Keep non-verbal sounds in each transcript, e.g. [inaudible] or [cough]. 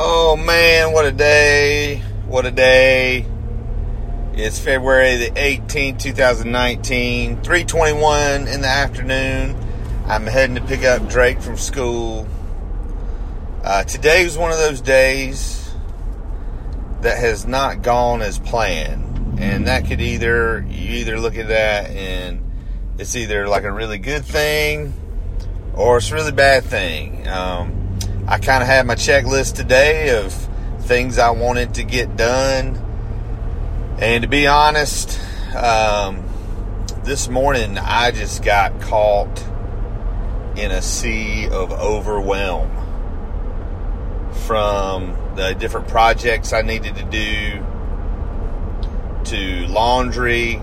Oh man, what a day! What a day! It's February the 18th, 2019, 3:21 in the afternoon. I'm heading to pick up Drake from school. Uh, today was one of those days that has not gone as planned, and that could either you either look at that and it's either like a really good thing or it's a really bad thing. Um, I kind of had my checklist today of things I wanted to get done. And to be honest, um, this morning I just got caught in a sea of overwhelm from the different projects I needed to do to laundry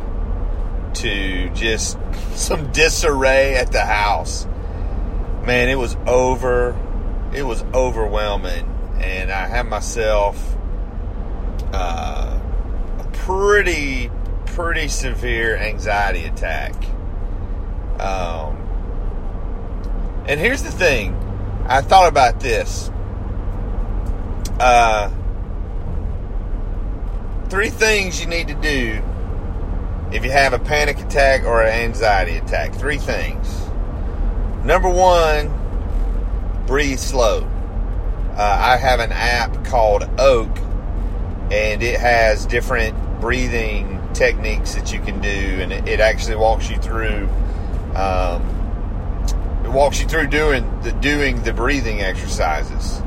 to just [laughs] some disarray at the house. Man, it was over it was overwhelming, and I had myself uh, a pretty pretty severe anxiety attack. Um, and here's the thing, I thought about this. Uh, three things you need to do if you have a panic attack or an anxiety attack. Three things. Number one, breathe slow. Uh, I have an app called Oak, and it has different breathing techniques that you can do, and it, it actually walks you through. Um, it walks you through doing the doing the breathing exercises,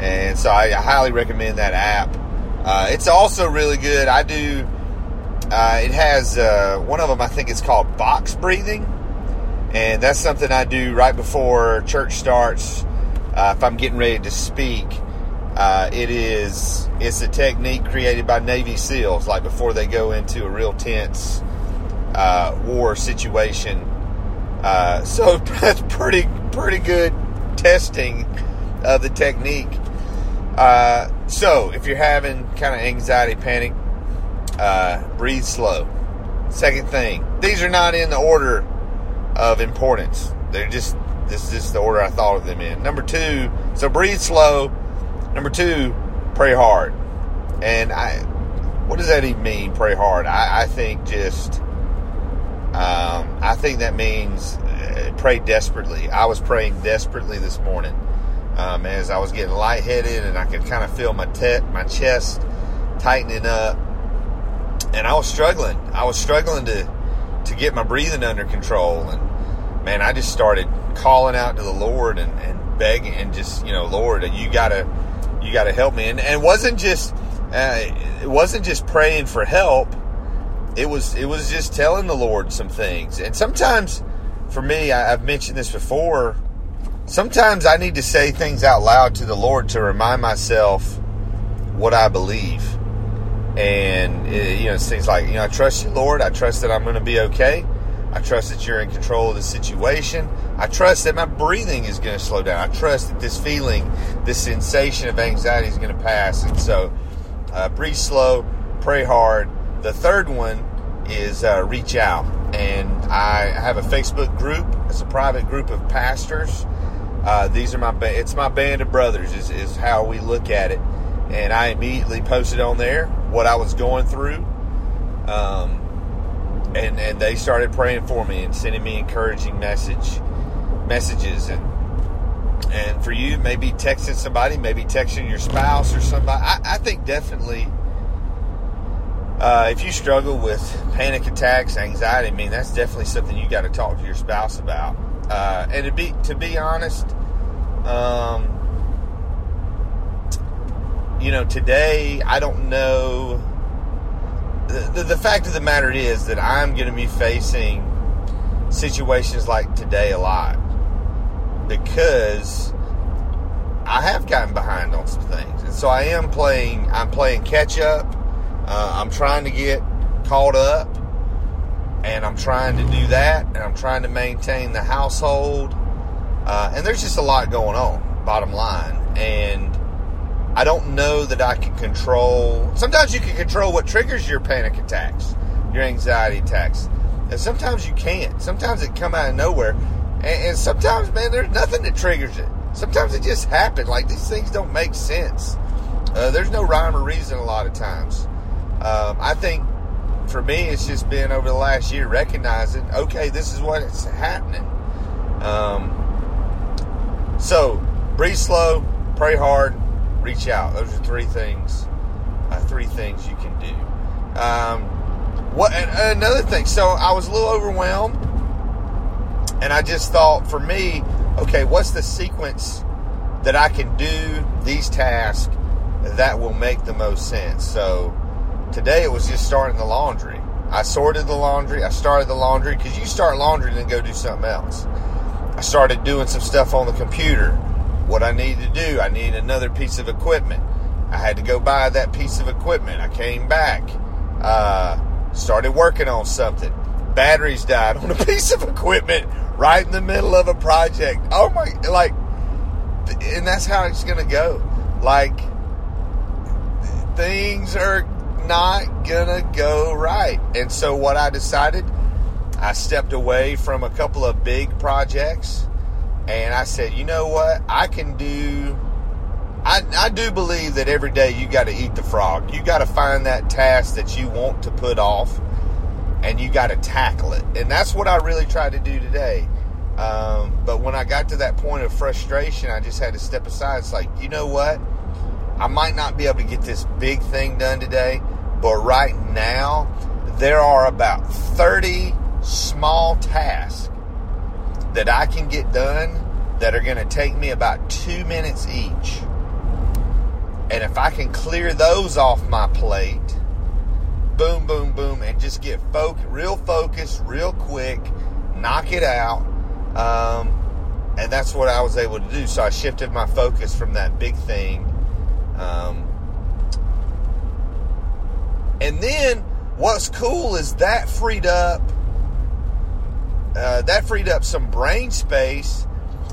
and so I, I highly recommend that app. Uh, it's also really good. I do. Uh, it has uh, one of them. I think it's called box breathing and that's something I do right before church starts. Uh, if I'm getting ready to speak, uh, it is it's a technique created by Navy SEALs, like before they go into a real tense uh, war situation. Uh, so [laughs] that's pretty pretty good testing of the technique. Uh, so if you're having kind of anxiety, panic, uh, breathe slow. Second thing, these are not in the order of importance. They're just this is just the order I thought of them in. Number two, so breathe slow. Number two, pray hard. And I, what does that even mean? Pray hard. I, I think just, um, I think that means uh, pray desperately. I was praying desperately this morning um, as I was getting lightheaded, and I could kind of feel my te- my chest tightening up, and I was struggling. I was struggling to to get my breathing under control. And man, I just started calling out to the Lord and, and begging and just, you know, Lord, you gotta, you gotta help me. And, and it wasn't just, uh, it wasn't just praying for help. It was, it was just telling the Lord some things. And sometimes for me, I, I've mentioned this before. Sometimes I need to say things out loud to the Lord to remind myself what I believe and it, uh, you know it's things like you know I trust you, Lord. I trust that I'm going to be okay. I trust that you're in control of the situation. I trust that my breathing is going to slow down. I trust that this feeling, this sensation of anxiety is going to pass. And so, uh, breathe slow, pray hard. The third one is uh, reach out. And I have a Facebook group. It's a private group of pastors. Uh, these are my ba- it's my band of brothers is, is how we look at it and I immediately posted on there what I was going through. Um, and and they started praying for me and sending me encouraging message messages and and for you maybe texting somebody maybe texting your spouse or somebody I, I think definitely uh, if you struggle with panic attacks anxiety I mean that's definitely something you got to talk to your spouse about uh, and to be to be honest um, you know, today, I don't know. The, the, fact of the matter is that I'm going to be facing situations like today a lot because I have gotten behind on some things. And so I am playing, I'm playing catch up. Uh, I'm trying to get caught up and I'm trying to do that and I'm trying to maintain the household. Uh, and there's just a lot going on, bottom line. And I don't know that I can control. Sometimes you can control what triggers your panic attacks, your anxiety attacks, and sometimes you can't. Sometimes it come out of nowhere, and, and sometimes, man, there's nothing that triggers it. sometimes it just happens. Like these things don't make sense. Uh, there's no rhyme or reason a lot of times. Um, I think for me, it's just been over the last year recognizing, okay, this is what is happening. Um, so breathe slow, pray hard, reach out. Those are three things. Uh, three things you can do. Um, what another thing? So I was a little overwhelmed, and I just thought, for me, okay, what's the sequence that I can do these tasks that will make the most sense? So today it was just starting the laundry. I sorted the laundry. I started the laundry because you start laundry and then go do something else. I started doing some stuff on the computer. What I needed to do, I needed another piece of equipment. I had to go buy that piece of equipment. I came back, uh, started working on something. Batteries died on a [laughs] piece of equipment right in the middle of a project. Oh my, like, and that's how it's going to go. Like, things are not gonna go right. And so what I decided, I stepped away from a couple of big projects and I said, you know what? I can do I, I do believe that every day you got to eat the frog. You got to find that task that you want to put off and you got to tackle it. And that's what I really tried to do today. Um, but when I got to that point of frustration, I just had to step aside. It's like, you know what? I might not be able to get this big thing done today, but right now, there are about 30 small tasks that I can get done that are going to take me about two minutes each. And if I can clear those off my plate, boom, boom, boom, and just get folk, real focused, real quick, knock it out. Um, and that's what I was able to do. So I shifted my focus from that big thing. Um, and then what's cool is that freed up uh, that freed up some brain space,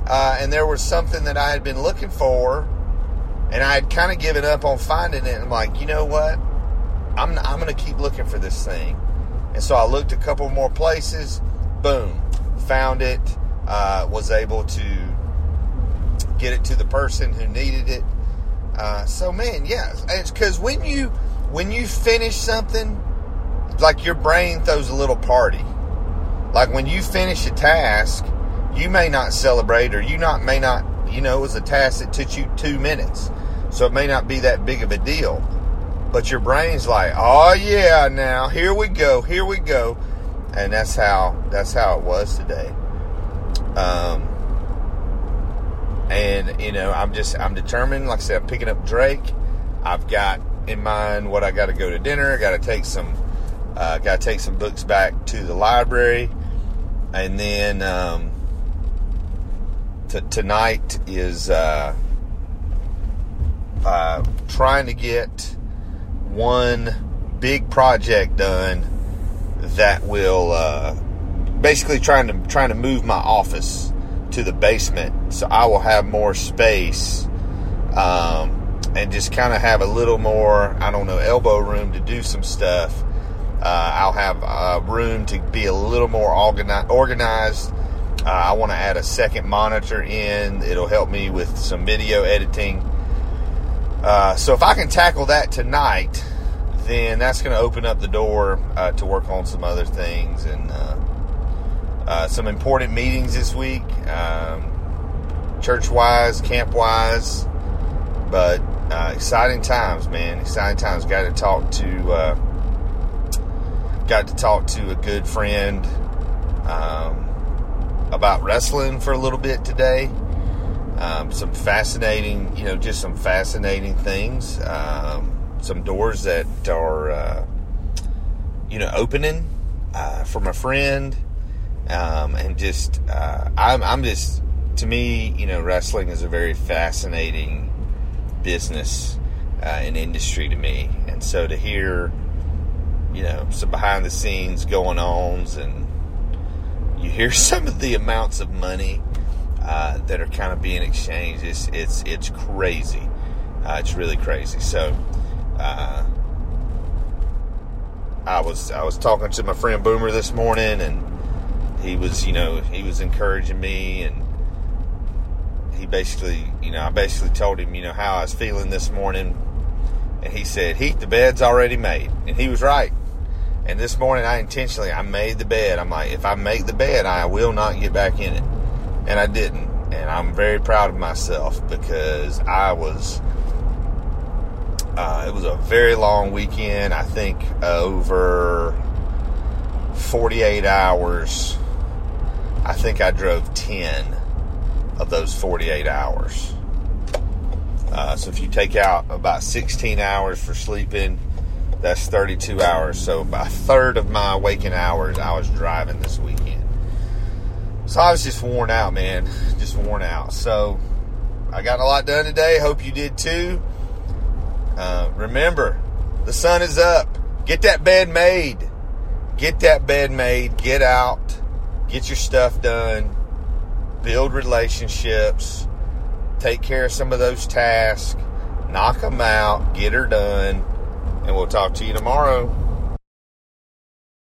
uh, and there was something that I had been looking for, and I had kind of given up on finding it. I'm like, you know what? I'm I'm to keep looking for this thing, and so I looked a couple more places. Boom, found it. Uh, was able to get it to the person who needed it. Uh, so man, yeah, it's because when you when you finish something, like your brain throws a little party. Like when you finish a task, you may not celebrate, or you not may not, you know, it was a task that took you two minutes, so it may not be that big of a deal. But your brain's like, oh yeah, now here we go, here we go, and that's how that's how it was today. Um, and you know, I'm just I'm determined. Like I said, I'm picking up Drake. I've got in mind what I got to go to dinner. I got to take some, uh, got to take some books back to the library, and then um, t- tonight is uh, uh, trying to get one big project done that will uh, basically trying to trying to move my office to the basement so I will have more space. Um, and just kind of have a little more, I don't know, elbow room to do some stuff. Uh, I'll have uh, room to be a little more organi- organized. Uh, I want to add a second monitor in. It'll help me with some video editing. Uh, so if I can tackle that tonight, then that's going to open up the door uh, to work on some other things and uh, some important meetings this week, um, church wise, camp wise. But exciting times, man. Exciting times. Got to talk to got to talk to a good friend um, about wrestling for a little bit today. Um, some fascinating, you know, just some fascinating things. Um, some doors that are, uh, you know, opening uh, from a friend, um, and just uh, I'm, I'm just to me, you know, wrestling is a very fascinating business uh, and industry to me. And so to hear, you know, some behind the scenes going ons and you hear [laughs] some of the amounts of money uh, that are kind of being exchanged, it's, it's, it's crazy. Uh, it's really crazy. So, uh, I was I was talking to my friend Boomer this morning, and he was you know he was encouraging me, and he basically, you know, I basically told him, you know, how I was feeling this morning. And he said, Heath, the bed's already made. And he was right. And this morning I intentionally, I made the bed. I'm like, if I make the bed, I will not get back in it. And I didn't. And I'm very proud of myself because I was, uh, it was a very long weekend. I think uh, over 48 hours, I think I drove 10 of those 48 hours. Uh, so if you take out about 16 hours for sleeping, that's 32 hours. So about a third of my waking hours, I was driving this weekend. So I was just worn out, man. Just worn out. So I got a lot done today. Hope you did too. Uh, remember, the sun is up. Get that bed made. Get that bed made. Get out. Get your stuff done. Build relationships. Take care of some of those tasks. Knock them out. Get her done. And we'll talk to you tomorrow.